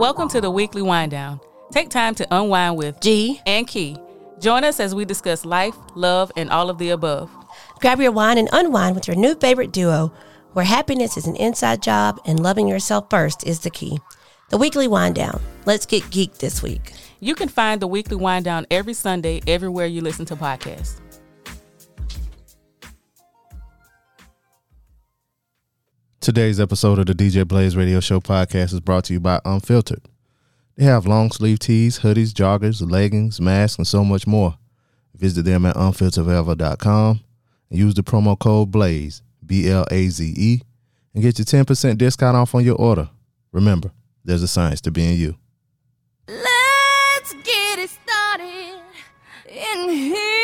Welcome to the weekly wind down. Take time to unwind with G. and Key. Join us as we discuss life, love, and all of the above. Grab your wine and unwind with your new favorite duo, where happiness is an inside job and loving yourself first is the key. The weekly wind down. Let's get geeked this week. You can find the weekly wind down every Sunday everywhere you listen to podcasts. Today's episode of the DJ Blaze Radio Show podcast is brought to you by Unfiltered. They have long sleeve tees, hoodies, joggers, leggings, masks, and so much more. Visit them at unfilteredvelva.com and use the promo code BLAZE, B L A Z E, and get your 10% discount off on your order. Remember, there's a science to being you. Let's get it started in here.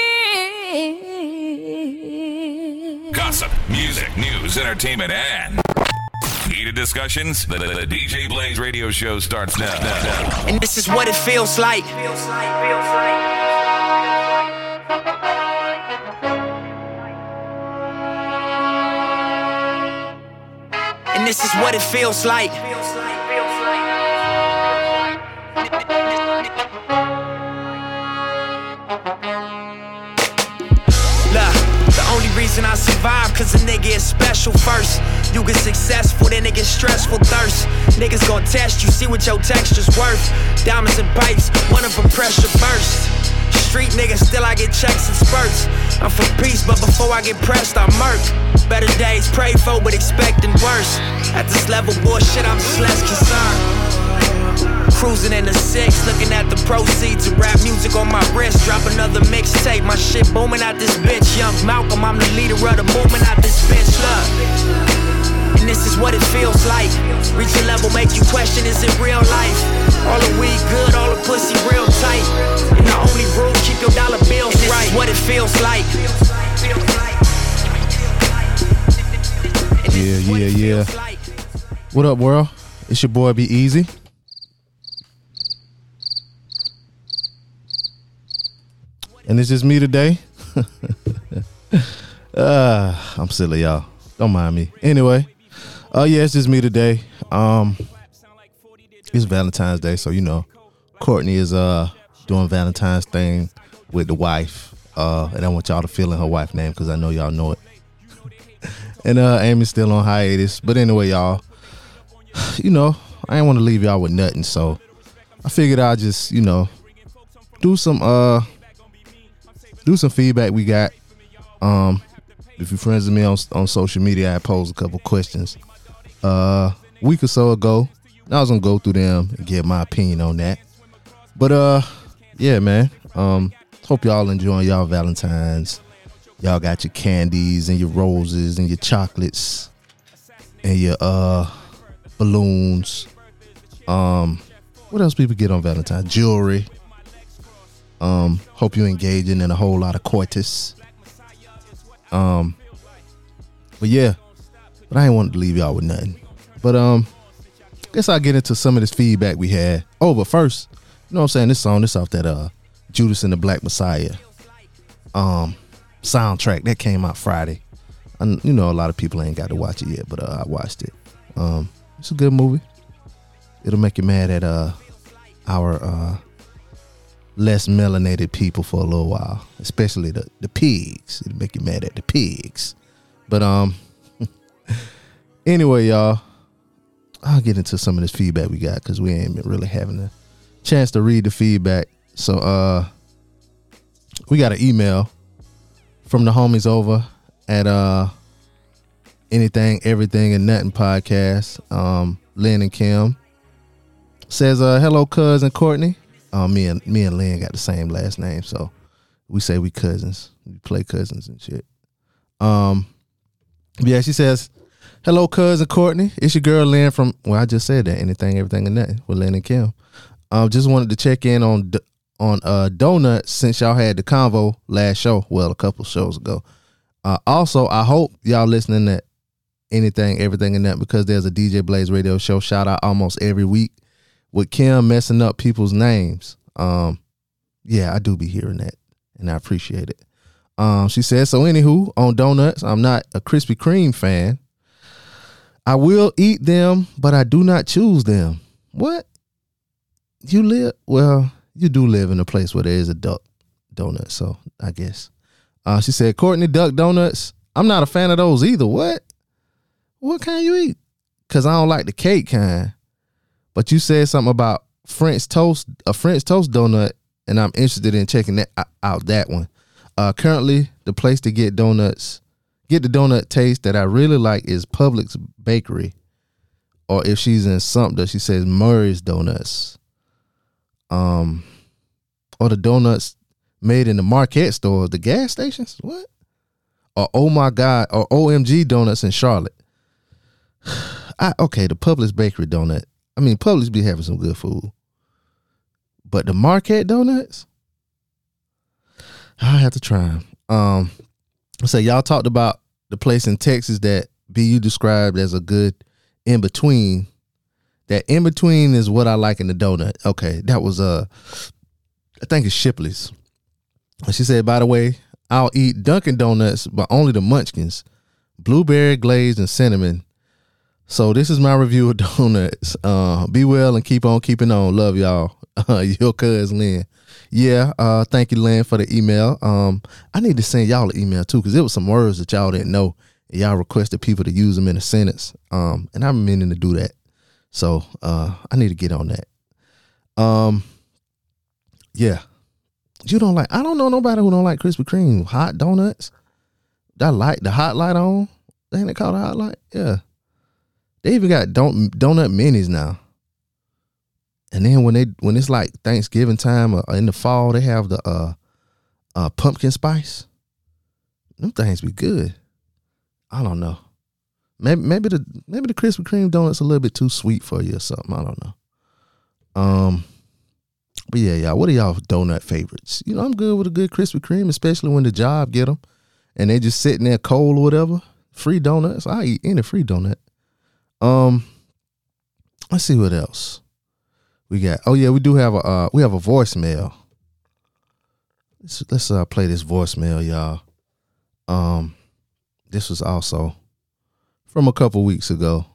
Gossip, music, news, entertainment, and heated discussions. The, the- the DJ Blaze radio show starts now. And this is what it feels like. And this is what it feels like. Look, the only reason I survive, cause a nigga is special first. You get successful, then it get stressful thirst. Niggas gon' test you, see what your texture's worth. Diamonds and pipes, one of them pressure burst. Street niggas, still I get checks and spurts. I'm for peace, but before I get pressed, I murk. Better days pray for, but expecting worse. At this level, bullshit, I'm just less concerned. Cruising in the six, looking at the proceeds of rap music on my wrist. Drop another mixtape, my shit booming out this bitch. Young Malcolm, I'm the leader of the movement out this bitch. Look, and this is what it feels like. Reach a level, make you question, is it real life? All the weed good, all the pussy real tight. And the only rule, keep your dollar bills and this right. Is what it feels like. Yeah, is what it yeah, yeah. What up, world? It's your boy Be Easy. And it's just me today. uh, I'm silly, y'all. Don't mind me. Anyway, uh yeah, it's just me today. Um it's Valentine's Day, so you know, Courtney is uh doing Valentine's thing with the wife. Uh and I want y'all to fill in her wife name because I know y'all know it. and uh Amy's still on hiatus. But anyway, y'all, you know, I didn't want to leave y'all with nothing, so I figured I'll just, you know, do some uh do some feedback we got. Um if you're friends with me on on social media, I posed a couple questions uh week or so ago. I was gonna go through them and give my opinion on that. But uh yeah, man. Um hope y'all enjoying y'all Valentine's. Y'all got your candies and your roses and your chocolates and your uh balloons. Um what else people get on Valentine's? Jewelry. Um hope you're engaging in a whole lot of coitus. Um but yeah, but I ain't want to leave y'all with nothing. But um guess I'll get into some of this feedback we had. Oh, but first, you know what I'm saying? This song, this off that uh Judas and the Black Messiah um soundtrack that came out Friday. And you know a lot of people ain't got to watch it yet, but uh, I watched it. Um it's a good movie. It'll make you mad at uh our uh less melanated people for a little while, especially the the pigs. It'll make you mad at the pigs. But um anyway, y'all, I'll get into some of this feedback we got because we ain't been really having a chance to read the feedback. So uh we got an email from the homies over at uh anything, everything, and nothing podcast. Um, Lynn and Kim says, uh, hello, cousin Courtney. Uh, me and me and Lynn got the same last name, so we say we cousins. We play cousins and shit. Um, yeah, she says, hello, cousin Courtney. It's your girl Lynn from. Well, I just said that. Anything, everything, and nothing with Lynn and Kim. Um, just wanted to check in on on uh donuts since y'all had the convo last show. Well, a couple shows ago. Uh, also, I hope y'all listening to anything, everything, and that because there's a DJ Blaze radio show shout out almost every week with Kim messing up people's names. Um, yeah, I do be hearing that, and I appreciate it. Um, she says so. Anywho, on donuts, I'm not a Krispy Kreme fan. I will eat them, but I do not choose them. What? you live well. You do live in a place where there is a duck donut, so I guess. Uh, she said, Courtney Duck Donuts. I'm not a fan of those either. What? What kind you eat? Cause I don't like the cake kind. But you said something about French toast, a French toast donut, and I'm interested in checking that out. That one. Uh, currently, the place to get donuts, get the donut taste that I really like is Publix Bakery, or if she's in Sumter, she says Murray's Donuts. Um, or the donuts made in the Marquette store, the gas stations. What? Or oh my god, or OMG Donuts in Charlotte. I okay, the Publix Bakery donut. I mean, Publix be having some good food, but the Marquette donuts, I have to try them. Um, so y'all talked about the place in Texas that BU described as a good in between. That in between is what I like in the donut. Okay, that was uh, I think it's Shipley's. She said, by the way, I'll eat Dunkin' Donuts, but only the Munchkins, blueberry glaze and cinnamon. So this is my review of donuts. Uh, be well and keep on keeping on. Love y'all. Uh, your cousin Lynn. Yeah, uh, thank you, Lynn, for the email. Um, I need to send y'all an email too, because it was some words that y'all didn't know. Y'all requested people to use them in a sentence. Um, and I'm meaning to do that. So uh I need to get on that. Um yeah. You don't like I don't know nobody who don't like Krispy Kreme. Hot donuts. That light, the hot light on. Ain't it called a hot light? Yeah. They even got don- donut minis now. And then when they when it's like Thanksgiving time or in the fall, they have the uh uh pumpkin spice. Them things be good. I don't know. Maybe maybe the maybe the Krispy Kreme donut's a little bit too sweet for you or something. I don't know. Um, but yeah, y'all, what are y'all donut favorites? You know, I'm good with a good Krispy Kreme, especially when the job get them, and they just sitting there cold or whatever. Free donuts, I eat any free donut. Um, let's see what else we got. Oh yeah, we do have a uh, we have a voicemail. Let's let's uh, play this voicemail, y'all. Um, this was also from a couple weeks ago.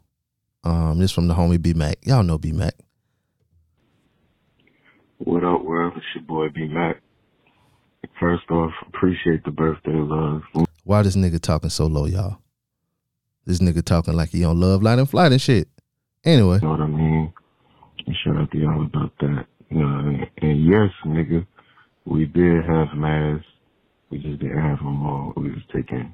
Um, this from the homie B Mac. Y'all know B Mac. What up, world? It's your boy B Mac. First off, appreciate the birthday love. Why this nigga talking so low, y'all? This nigga talking like he on love, light and flight and shit. Anyway. You know what I mean? And shout out to y'all about that. You know, and, and yes, nigga, we did have masks. We just didn't have them all. We was taking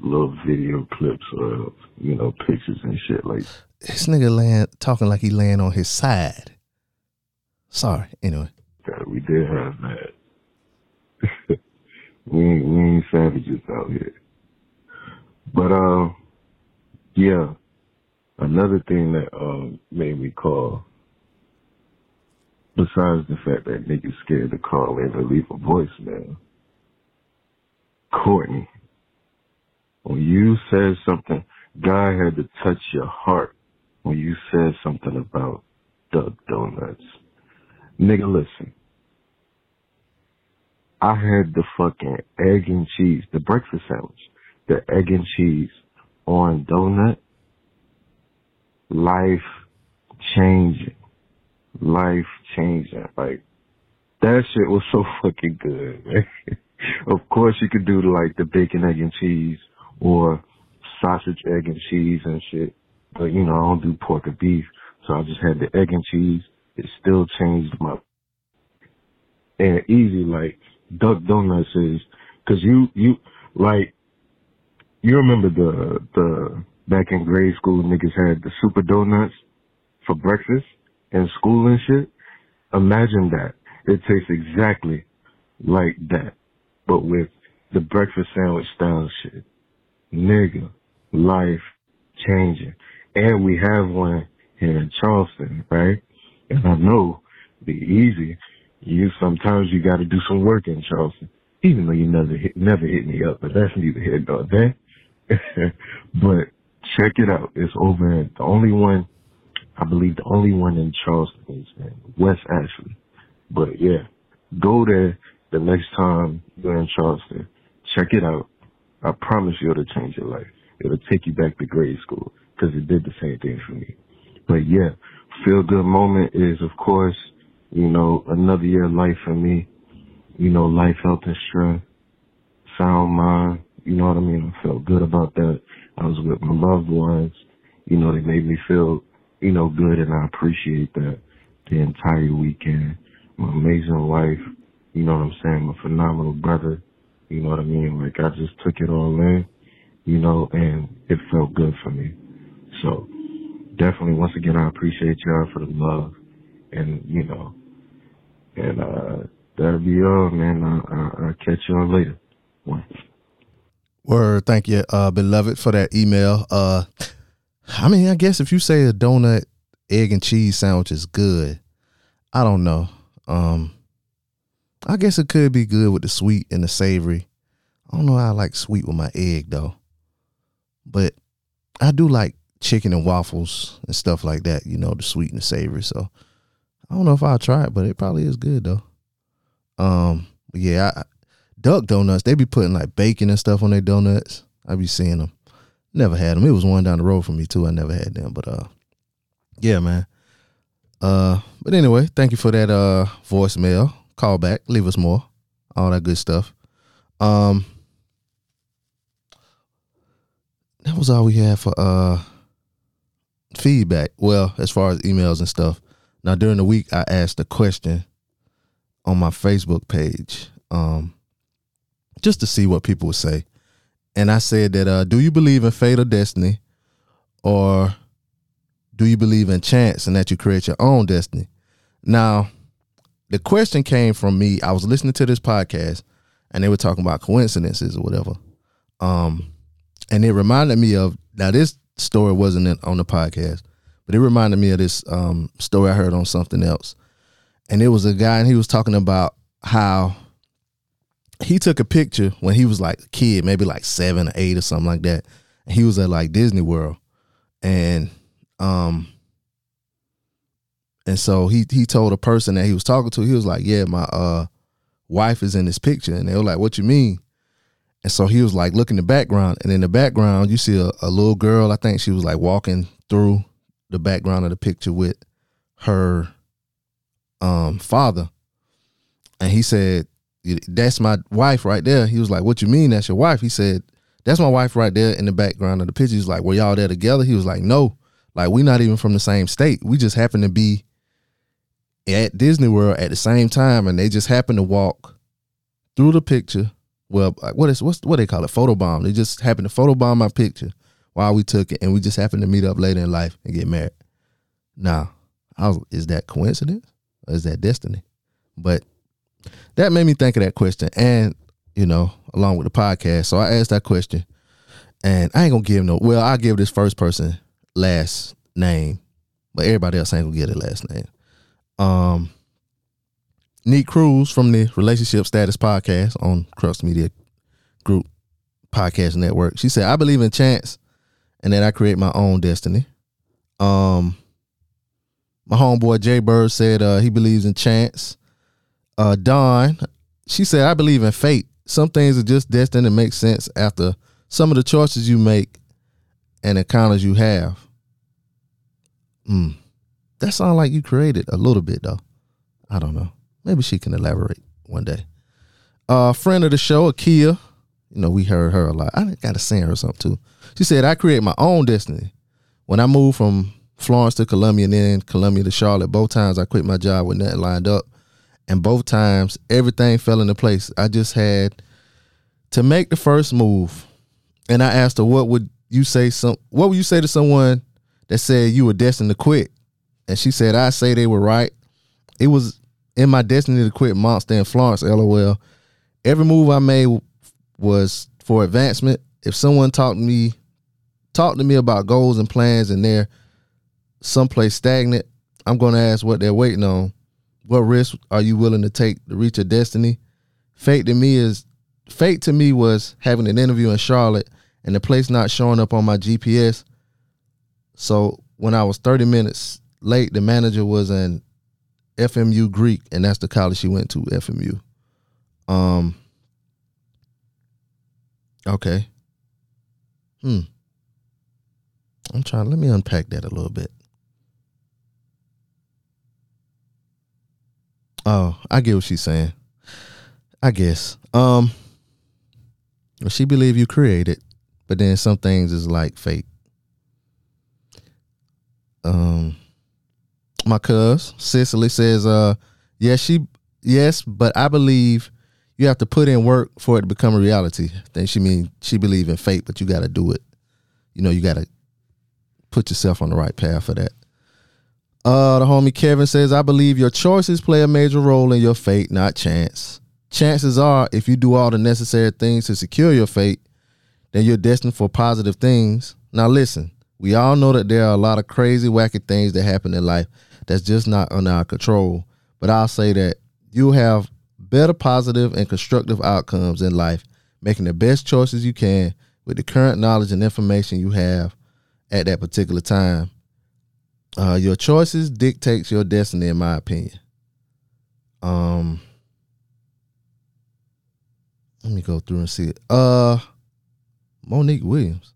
little video clips of, you know, pictures and shit like This nigga laying talking like he laying on his side. Sorry. Anyway. that. We did have that. we ain't, we ain't savages out here. But, uh, yeah. Another thing that, um, made me call, besides the fact that niggas scared to call in or leave a voicemail, Courtney, when you said something, God had to touch your heart when you said something about Duck Donuts. Nigga, listen. I had the fucking egg and cheese, the breakfast sandwich, the egg and cheese on donut. Life changing. Life changing. Like, that shit was so fucking good, man. of course you could do like the bacon, egg and cheese or sausage, egg and cheese and shit. But you know, I don't do pork or beef. So I just had the egg and cheese. It still changed my, and easy like duck donuts is, cause you, you, like, you remember the, the, back in grade school niggas had the super donuts for breakfast in school and shit. Imagine that. It tastes exactly like that, but with the breakfast sandwich style shit nigga, life changing. And we have one here in Charleston, right? And I know be easy. You sometimes you got to do some work in Charleston, even though you never hit, never hit me up. But that's neither here nor there. but check it out. It's over at the only one, I believe the only one in Charleston is in West Ashley. But yeah, go there the next time you're in Charleston. Check it out. I promise you it'll change your life. It'll take you back to grade school because it did the same thing for me. But yeah, feel good moment is of course, you know, another year of life for me. You know, life, health, and strength, sound mind. You know what I mean? I felt good about that. I was with my loved ones. You know, they made me feel, you know, good, and I appreciate that the entire weekend. My amazing wife. You know what I'm saying? My phenomenal brother. You know what I mean? Like I just took it all in. You know, and it felt good for me. So definitely, once again, I appreciate y'all for the love, and you know, and uh that'll be all, man. I, I, I'll catch y'all later. One. Word, thank you, uh, beloved, for that email. Uh, I mean, I guess if you say a donut, egg and cheese sandwich is good, I don't know. Um, I guess it could be good with the sweet and the savory. I don't know how I like sweet with my egg though, but I do like chicken and waffles and stuff like that. You know, the sweet and the savory. So I don't know if I'll try it, but it probably is good though. Um, yeah, I, duck donuts. They be putting like bacon and stuff on their donuts. I be seeing them. Never had them. It was one down the road from me too. I never had them, but uh, yeah, man. Uh, but anyway, thank you for that uh voicemail. Call back, leave us more, all that good stuff. Um, that was all we had for uh feedback. Well, as far as emails and stuff. Now during the week, I asked a question on my Facebook page, um, just to see what people would say. And I said that, uh, do you believe in fate or destiny, or do you believe in chance and that you create your own destiny? Now, the question came from me. I was listening to this podcast, and they were talking about coincidences or whatever. Um, and it reminded me of now this story wasn't in, on the podcast, but it reminded me of this um, story I heard on something else and it was a guy and he was talking about how he took a picture when he was like a kid, maybe like seven or eight or something like that. He was at like Disney World. And um and so he he told a person that he was talking to, he was like, Yeah, my uh wife is in this picture. And they were like, What you mean? And so he was like, look in the background, and in the background you see a, a little girl. I think she was like walking through the background of the picture with her um, father, and he said, "That's my wife right there." He was like, "What you mean? That's your wife?" He said, "That's my wife right there in the background of the picture." He's like, "Were y'all there together?" He was like, "No, like we not even from the same state. We just happen to be at Disney World at the same time, and they just happened to walk through the picture. Well, uh, what is what's what they call it? Photobomb. They just happened to photobomb my picture while we took it, and we just happened to meet up later in life and get married. Now, is that coincidence? Or is that destiny? But that made me think of that question and, you know, along with the podcast. So I asked that question and I ain't gonna give no well, I'll give this first person last name, but everybody else ain't gonna get a last name. Um Neat Cruz from the Relationship Status Podcast on Crux Media Group Podcast Network. She said, I believe in chance and that I create my own destiny. Um my homeboy Jay Bird said uh, he believes in chance. Uh, Dawn, she said, I believe in fate. Some things are just destined to make sense after some of the choices you make and encounters you have. Hmm. That sounds like you created a little bit though. I don't know. Maybe she can elaborate one day. Uh friend of the show, Akia. You know, we heard her a lot. I gotta send her something too. She said, I create my own destiny. When I moved from Florence to Columbia and then Columbia to Charlotte. Both times I quit my job with nothing lined up. And both times everything fell into place. I just had to make the first move. And I asked her, what would you say some what would you say to someone that said you were destined to quit? And she said, I say they were right. It was in my destiny to quit Monster and Florence, LOL. Every move I made was for advancement. If someone talked me talked to me about goals and plans and they're someplace stagnant, I'm to ask what they're waiting on. What risk are you willing to take to reach your destiny? Fate to me is fate to me was having an interview in Charlotte and the place not showing up on my GPS. So when I was 30 minutes late, the manager was an FMU Greek, and that's the college she went to, FMU. Um. Okay. Hmm. I'm trying. Let me unpack that a little bit. Oh, I get what she's saying. I guess. Um she believe you created, but then some things is like fate. Um my cuz Cicely says, uh, yes, she yes, but I believe you have to put in work for it to become a reality. Then she mean she believe in fate, but you gotta do it. You know, you gotta put yourself on the right path for that. Uh, the homie Kevin says, I believe your choices play a major role in your fate, not chance. Chances are, if you do all the necessary things to secure your fate, then you're destined for positive things. Now, listen, we all know that there are a lot of crazy, wacky things that happen in life that's just not under our control. But I'll say that you have better positive and constructive outcomes in life, making the best choices you can with the current knowledge and information you have at that particular time. Uh, your choices dictates your destiny, in my opinion. Um, let me go through and see it. Uh, Monique Williams.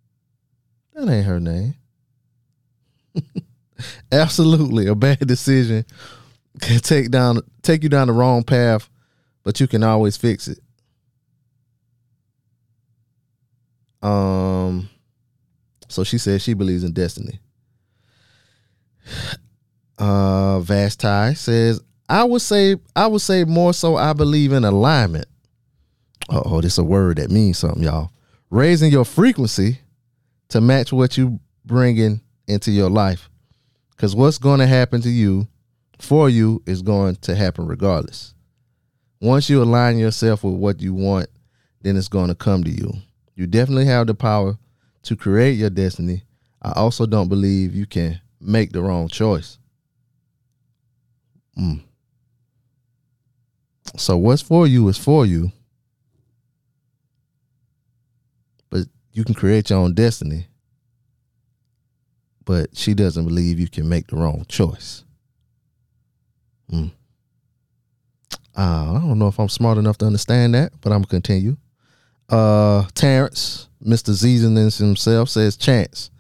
That ain't her name. Absolutely, a bad decision can take down take you down the wrong path, but you can always fix it. Um, so she says she believes in destiny. Uh, Vasti says I would say I would say more so I believe in alignment. Oh, this is a word that means something, y'all. Raising your frequency to match what you bringing into your life. Because what's going to happen to you for you is going to happen regardless. Once you align yourself with what you want, then it's going to come to you. You definitely have the power to create your destiny. I also don't believe you can make the wrong choice. Mm. So what's for you is for you. But you can create your own destiny. But she doesn't believe you can make the wrong choice. Mm. Uh, I don't know if I'm smart enough to understand that, but I'm gonna continue. Uh, Terrence, Mr. Zeezanins himself says, "Chance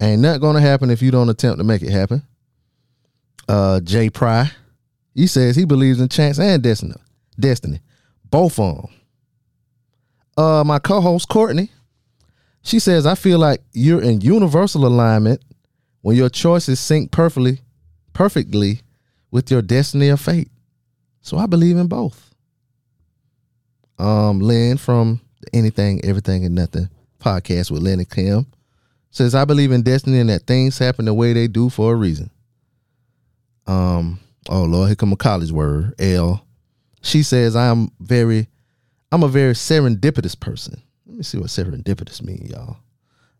ain't not gonna happen if you don't attempt to make it happen." Uh, Jay Pry, he says he believes in chance and destiny, destiny, both of them. Uh, my co-host Courtney, she says, "I feel like you're in universal alignment when your choices sync perfectly, perfectly with your destiny or fate." So I believe in both. Um, Lynn from Anything, Everything, and Nothing podcast with Lynn and Kim says, I believe in destiny and that things happen the way they do for a reason. Um, oh Lord, here come a college word. L. She says, I am very, I'm a very serendipitous person. Let me see what serendipitous mean, y'all.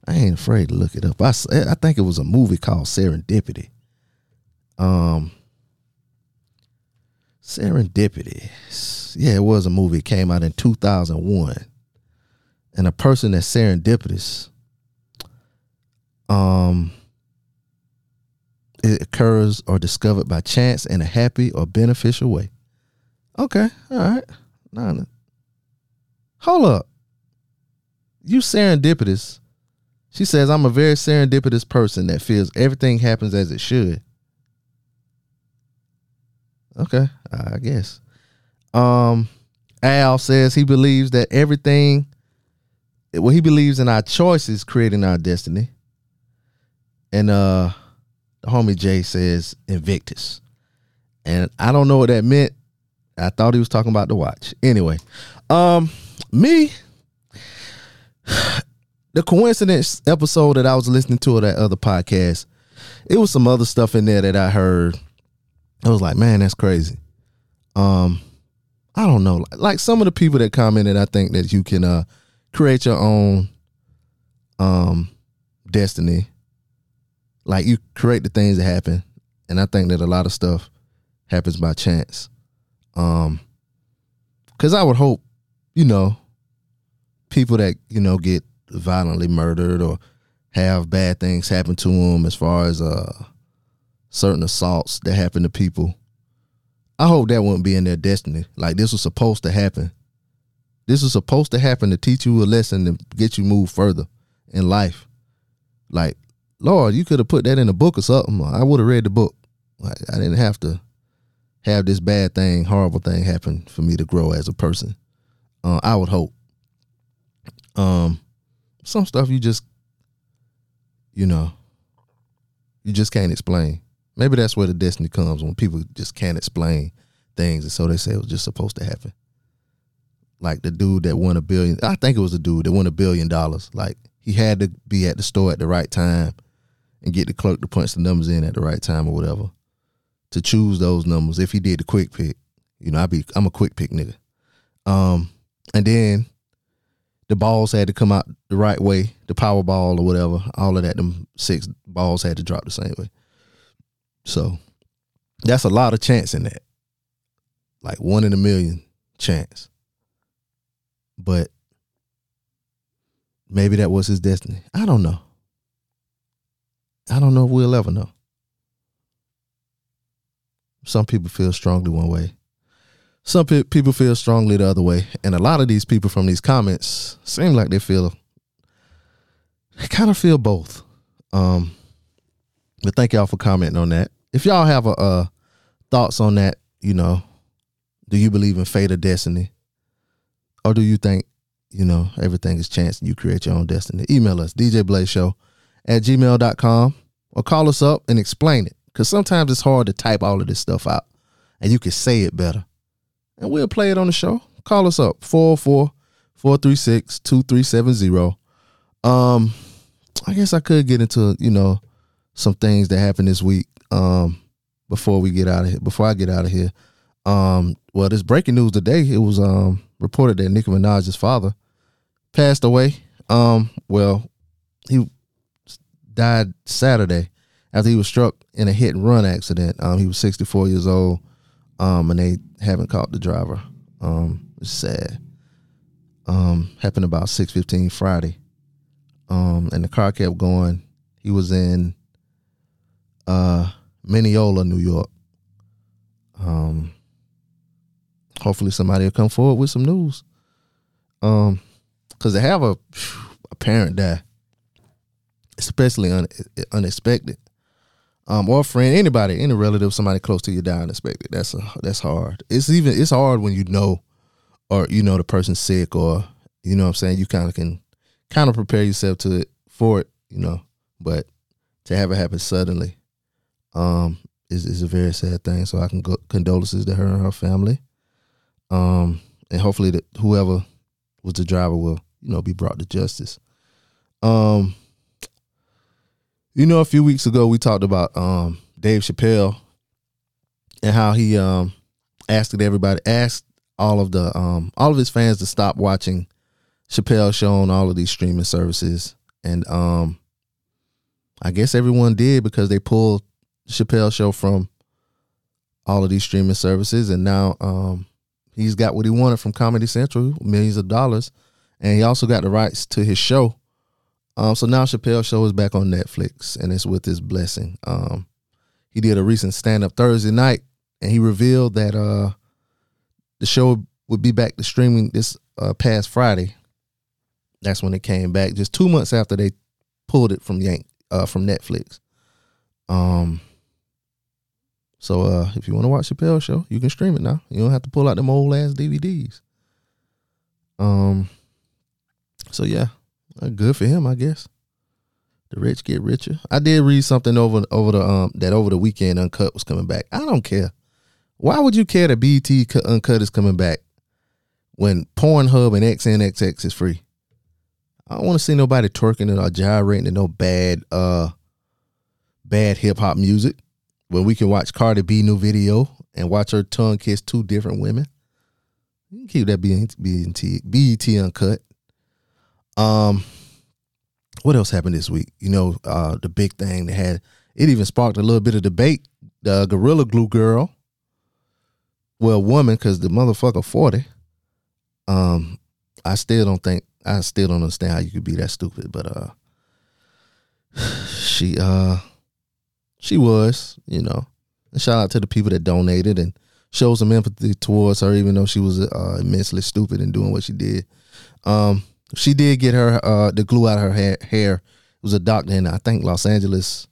I ain't afraid to look it up. I, I think it was a movie called Serendipity. Um, Serendipity. Yeah, it was a movie. It came out in 2001. And a person that's serendipitous, um, it occurs or discovered by chance in a happy or beneficial way. Okay, all right. Nah. Hold up. You serendipitous. She says, I'm a very serendipitous person that feels everything happens as it should. Okay, I guess. Um, Al says he believes that everything, well, he believes in our choices creating our destiny. And uh, the homie Jay says Invictus, and I don't know what that meant. I thought he was talking about the watch. Anyway, um, me, the coincidence episode that I was listening to of that other podcast, it was some other stuff in there that I heard I was like, man, that's crazy. Um, I don't know. Like some of the people that commented, I think that you can uh create your own um destiny. Like you create the things that happen. And I think that a lot of stuff happens by chance. Um cuz I would hope, you know, people that, you know, get violently murdered or have bad things happen to them as far as uh certain assaults that happen to people. I hope that wouldn't be in their destiny. Like this was supposed to happen. This was supposed to happen to teach you a lesson and get you move further in life. Like, Lord, you could have put that in a book or something. I would have read the book. Like I didn't have to have this bad thing, horrible thing happen for me to grow as a person. Uh, I would hope. Um, some stuff you just, you know, you just can't explain. Maybe that's where the destiny comes when people just can't explain things, and so they say it was just supposed to happen. Like the dude that won a billion, I think it was a dude that won a billion dollars. Like he had to be at the store at the right time and get the clerk to punch the numbers in at the right time or whatever to choose those numbers. If he did the quick pick, you know, I be I'm a quick pick nigga. Um, and then the balls had to come out the right way, the power ball or whatever. All of that, them six balls had to drop the same way. So that's a lot of chance in that, like one in a million chance. But maybe that was his destiny. I don't know. I don't know if we'll ever know. Some people feel strongly one way. Some pe- people feel strongly the other way. And a lot of these people from these comments seem like they feel, they kind of feel both. Um, but thank y'all for commenting on that. If y'all have a, uh thoughts on that, you know, do you believe in fate or destiny? Or do you think, you know, everything is chance and you create your own destiny? Email us, djblazeshow at gmail.com or call us up and explain it. Because sometimes it's hard to type all of this stuff out and you can say it better. And we'll play it on the show. Call us up 404 436 2370. Um, I guess I could get into, you know, some things that happened this week um, before we get out of here, before I get out of here. Um, well, this breaking news today, it was um, reported that Nicki Minaj's father passed away. Um, well, he died Saturday after he was struck in a hit and run accident. Um, he was 64 years old, um, and they haven't caught the driver. Um, it's sad. Um, happened about 6:15 Friday. Um, and the car kept going. He was in uh Mineola, New York. Um, hopefully somebody will come forward with some news. Um, because they have a a parent die, especially un, unexpected, um, or a friend, anybody, any relative, somebody close to you die unexpected. That's a, that's hard. It's even it's hard when you know, or you know the person's sick, or you know what I'm saying. You kind of can kind of prepare yourself to it for it, you know. But to have it happen suddenly, um, is is a very sad thing. So I can go condolences to her and her family. Um, and hopefully that whoever was the driver will, you know, be brought to justice. Um, you know, a few weeks ago we talked about um Dave Chappelle and how he um asked everybody asked all of the um all of his fans to stop watching Chappelle show on all of these streaming services. And um I guess everyone did because they pulled Chappelle show from all of these streaming services and now um he's got what he wanted from Comedy Central, millions of dollars, and he also got the rights to his show. Um, so now Chappelle show is back on Netflix, and it's with his blessing. Um, he did a recent stand up Thursday night, and he revealed that uh, the show would be back to streaming this uh, past Friday. That's when it came back, just two months after they pulled it from Yank uh, from Netflix. Um, so uh, if you want to watch Chappelle show, you can stream it now. You don't have to pull out them old ass DVDs. Um. So yeah, good for him, I guess. The rich get richer. I did read something over over the um that over the weekend Uncut was coming back. I don't care. Why would you care that BT Uncut is coming back when Pornhub and XNXX is free? I don't want to see nobody twerking or gyrating to no bad uh bad hip hop music when we can watch Cardi B new video and watch her tongue kiss two different women. You can keep that BT BET uncut. Um, what else happened this week? You know, uh, the big thing that had it even sparked a little bit of debate. The Gorilla Glue girl, well, woman, because the motherfucker forty. Um, I still don't think I still don't understand how you could be that stupid, but uh, she uh, she was, you know. And shout out to the people that donated and showed some empathy towards her, even though she was uh, immensely stupid in doing what she did. Um, she did get her uh, the glue out of her hair. hair. It was a doctor in I think Los Angeles.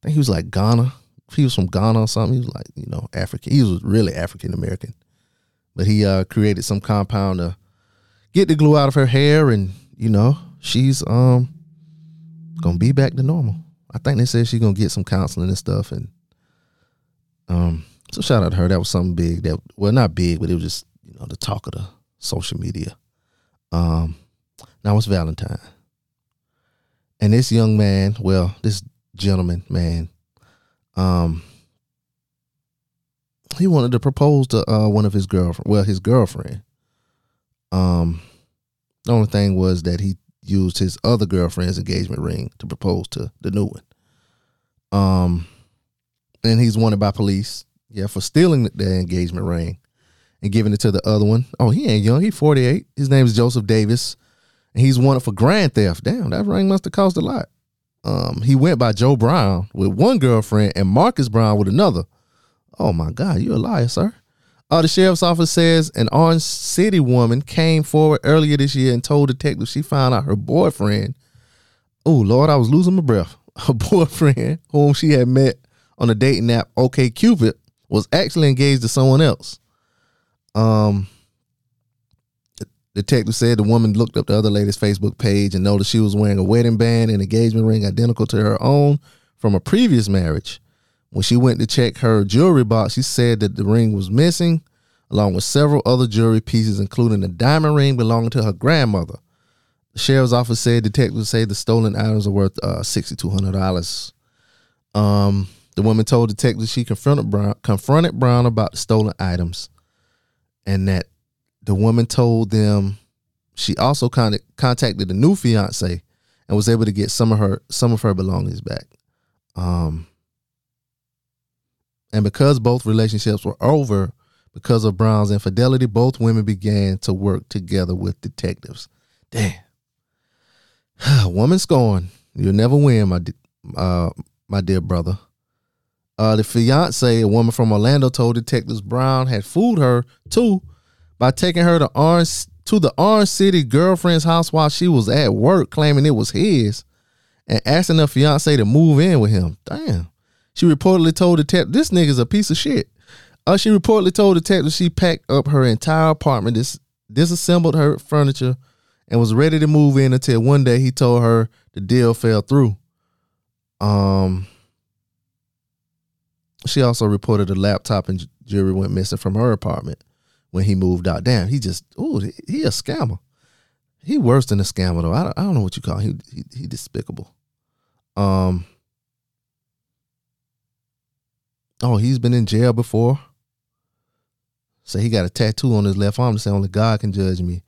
I think he was like Ghana, he was from Ghana or something. He was like, you know, African. He was really African American. But he uh created some compound to get the glue out of her hair and, you know, she's um gonna be back to normal. I think they said she's gonna get some counseling and stuff and um so shout out to her. That was something big that well not big, but it was just, you know, the talk of the social media. Um now it's Valentine. And this young man, well, this gentleman, man, um, he wanted to propose to uh, one of his girlfriend, well, his girlfriend. Um, the only thing was that he used his other girlfriend's engagement ring to propose to the new one. Um, and he's wanted by police, yeah, for stealing the engagement ring and giving it to the other one. Oh, he ain't young; he's forty eight. His name is Joseph Davis, he's wanted for grand theft. Damn, that ring must have cost a lot. Um, he went by Joe Brown with one girlfriend and Marcus Brown with another. Oh my God, you a liar, sir. Uh, the sheriff's office says an Orange City woman came forward earlier this year and told detectives she found out her boyfriend. Oh Lord, I was losing my breath. Her boyfriend, whom she had met on the dating app OkCupid, was actually engaged to someone else. Um, Detective said the woman looked up the other lady's Facebook page and noticed she was wearing a wedding band and engagement ring identical to her own from a previous marriage. When she went to check her jewelry box, she said that the ring was missing, along with several other jewelry pieces, including a diamond ring belonging to her grandmother. The sheriff's office said detectives say the stolen items are worth uh, $6,200. Um, the woman told detectives she confronted Brown, confronted Brown about the stolen items and that the woman told them she also con- contacted the new fiance and was able to get some of her some of her belongings back. Um, and because both relationships were over because of Brown's infidelity, both women began to work together with detectives. Damn, woman scorn. You'll never win, my uh, my dear brother. Uh, the fiance, a woman from Orlando, told detectives Brown had fooled her too by taking her to Orange to the Orange City girlfriend's house while she was at work, claiming it was his, and asking her fiance to move in with him. Damn. She reportedly told detective this nigga's a piece of shit. Uh, she reportedly told detective she packed up her entire apartment, dis- disassembled her furniture, and was ready to move in until one day he told her the deal fell through. Um, she also reported a laptop and jewelry went missing from her apartment when he moved out. Damn, he just oh he, a scammer. He worse than a scammer though. I don't, I don't know what you call him. He, he he despicable. Um. Oh, he's been in jail before. Say so he got a tattoo on his left arm to say only God can judge me.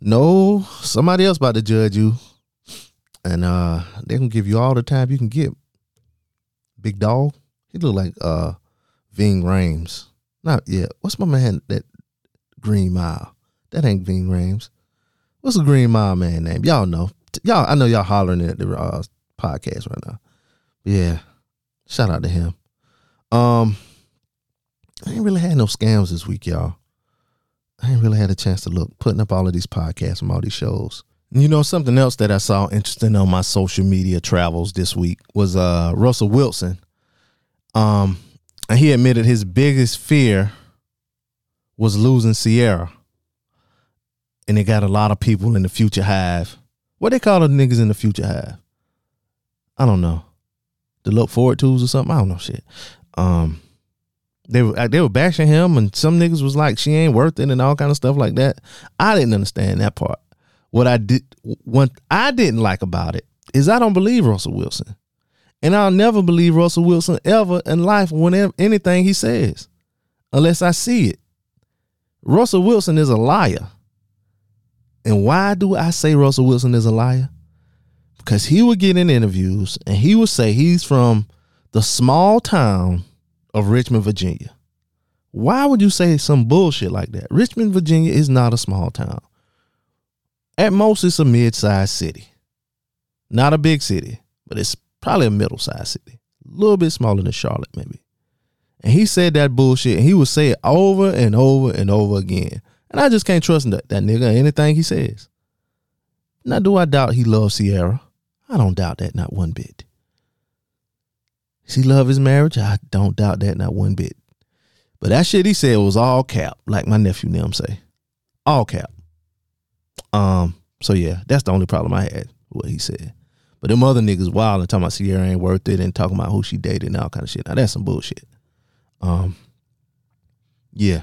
No, somebody else about to judge you. And uh they can give you all the time you can get. Big dog. He look like uh Ving Rhames. Not yet. What's my man that Green Mile. That ain't Ving Rhames. What's the Green Mile man name? Y'all know. Y'all, I know y'all hollering at the uh, podcast right now. But yeah, shout out to him. Um, I ain't really had no scams this week, y'all. I ain't really had a chance to look, putting up all of these podcasts from all these shows. You know, something else that I saw interesting on my social media travels this week was uh Russell Wilson. Um, and he admitted his biggest fear was losing Ciara. And it got a lot of people in the future hive. What they call the niggas in the future hive? I don't know. The look forward tools or something. I don't know shit. Um, they were they were bashing him, and some niggas was like, "She ain't worth it," and all kind of stuff like that. I didn't understand that part. What I did, what I didn't like about it is I don't believe Russell Wilson, and I'll never believe Russell Wilson ever in life whenever anything he says, unless I see it. Russell Wilson is a liar. And why do I say Russell Wilson is a liar? Because he would get in interviews and he would say he's from the small town of Richmond, Virginia. Why would you say some bullshit like that? Richmond, Virginia is not a small town. At most, it's a mid sized city. Not a big city, but it's probably a middle sized city. A little bit smaller than Charlotte, maybe. And he said that bullshit and he would say it over and over and over again. And I just can't trust that, that nigga anything he says. Now, do I doubt he loves Ciara? I don't doubt that, not one bit. Does he love his marriage? I don't doubt that not one bit. But that shit he said was all cap, like my nephew Nim say. All cap. Um, so yeah, that's the only problem I had with what he said. But them other niggas wild and talking about Ciara ain't worth it and talking about who she dated and all kind of shit. Now that's some bullshit. Um, yeah.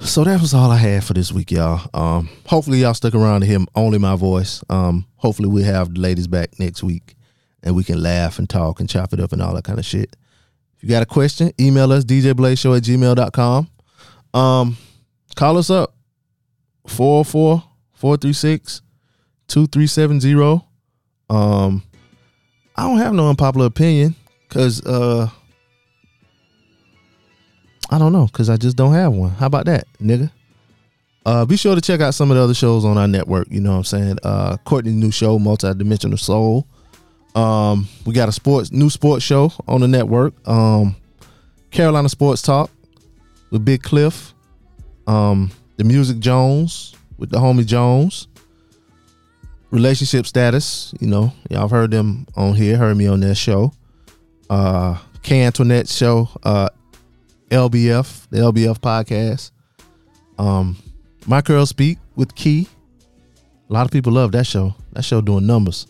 So that was all I had for this week, y'all. Um, hopefully y'all stuck around to hear only my voice. Um, hopefully we have the ladies back next week and we can laugh and talk and chop it up and all that kind of shit. If you got a question, email us djblazeshow at gmail.com. Um, call us up 404 436 2370. Um, I don't have no unpopular opinion because uh, I don't know because I just don't have one. How about that, nigga? Uh, be sure to check out some of the other shows on our network. You know what I'm saying? Uh, Courtney's new show, Multidimensional Soul. Um, we got a sports new sports show on the network. Um, Carolina Sports Talk with Big Cliff. Um, the Music Jones with the homie Jones. Relationship status, you know, y'all heard them on here, heard me on their show. Uh K Antoinette show, uh LBF, the LBF podcast. Um My Girl Speak with Key. A lot of people love that show. That show doing numbers.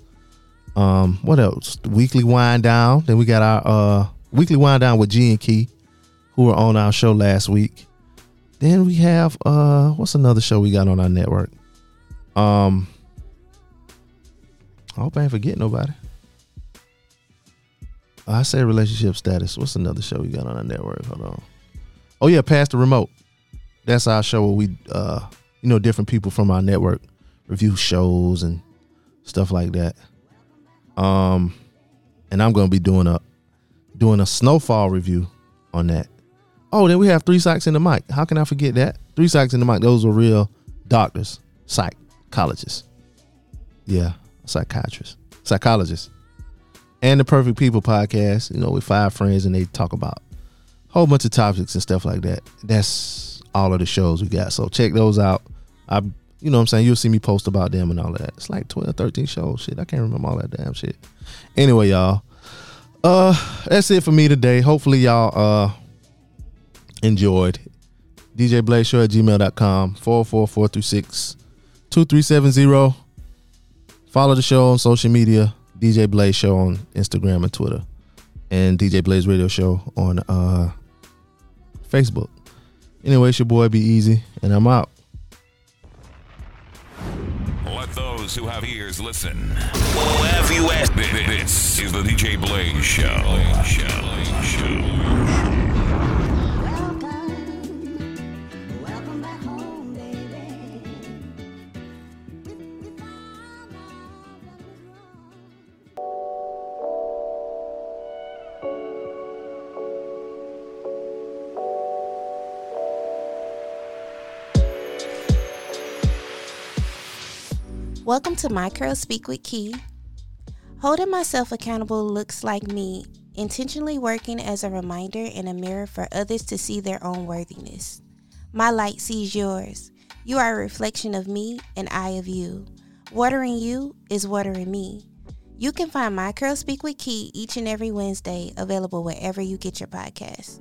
Um, what else? The weekly wind down. Then we got our uh weekly wind down with G and Key, who were on our show last week. Then we have uh what's another show we got on our network? Um I hope I ain't forgetting nobody. I say relationship status. What's another show we got on our network? Hold on. Oh yeah, Pass the Remote. That's our show where we uh you know different people from our network review shows and stuff like that. Um and I'm gonna be doing a doing a snowfall review on that. Oh, then we have three psychs in the mic. How can I forget that? Three psychs in the mic. Those were real doctors, psychologists. Yeah, psychiatrists, psychologists. And the Perfect People podcast, you know, with five friends and they talk about whole bunch of topics and stuff like that. That's all of the shows we got. So check those out. I you know what I'm saying? You'll see me post about them and all that. It's like 12, 13 shows. Shit, I can't remember all that damn shit. Anyway, y'all. Uh that's it for me today. Hopefully y'all uh enjoyed. DJ Blaze Show at gmail.com 44436 2370. Follow the show on social media. DJ Blaze Show on Instagram and Twitter. And DJ Blaze Radio Show on uh Facebook. Anyway, it's your boy Be Easy, and I'm out. Let those who have ears listen. Wherever you at. This is the DJ Blaze Show. Show. Show. Welcome to My Curl Speak with Key. Holding myself accountable looks like me intentionally working as a reminder and a mirror for others to see their own worthiness. My light sees yours. You are a reflection of me and I of you. Watering you is watering me. You can find My Curl Speak with Key each and every Wednesday, available wherever you get your podcasts.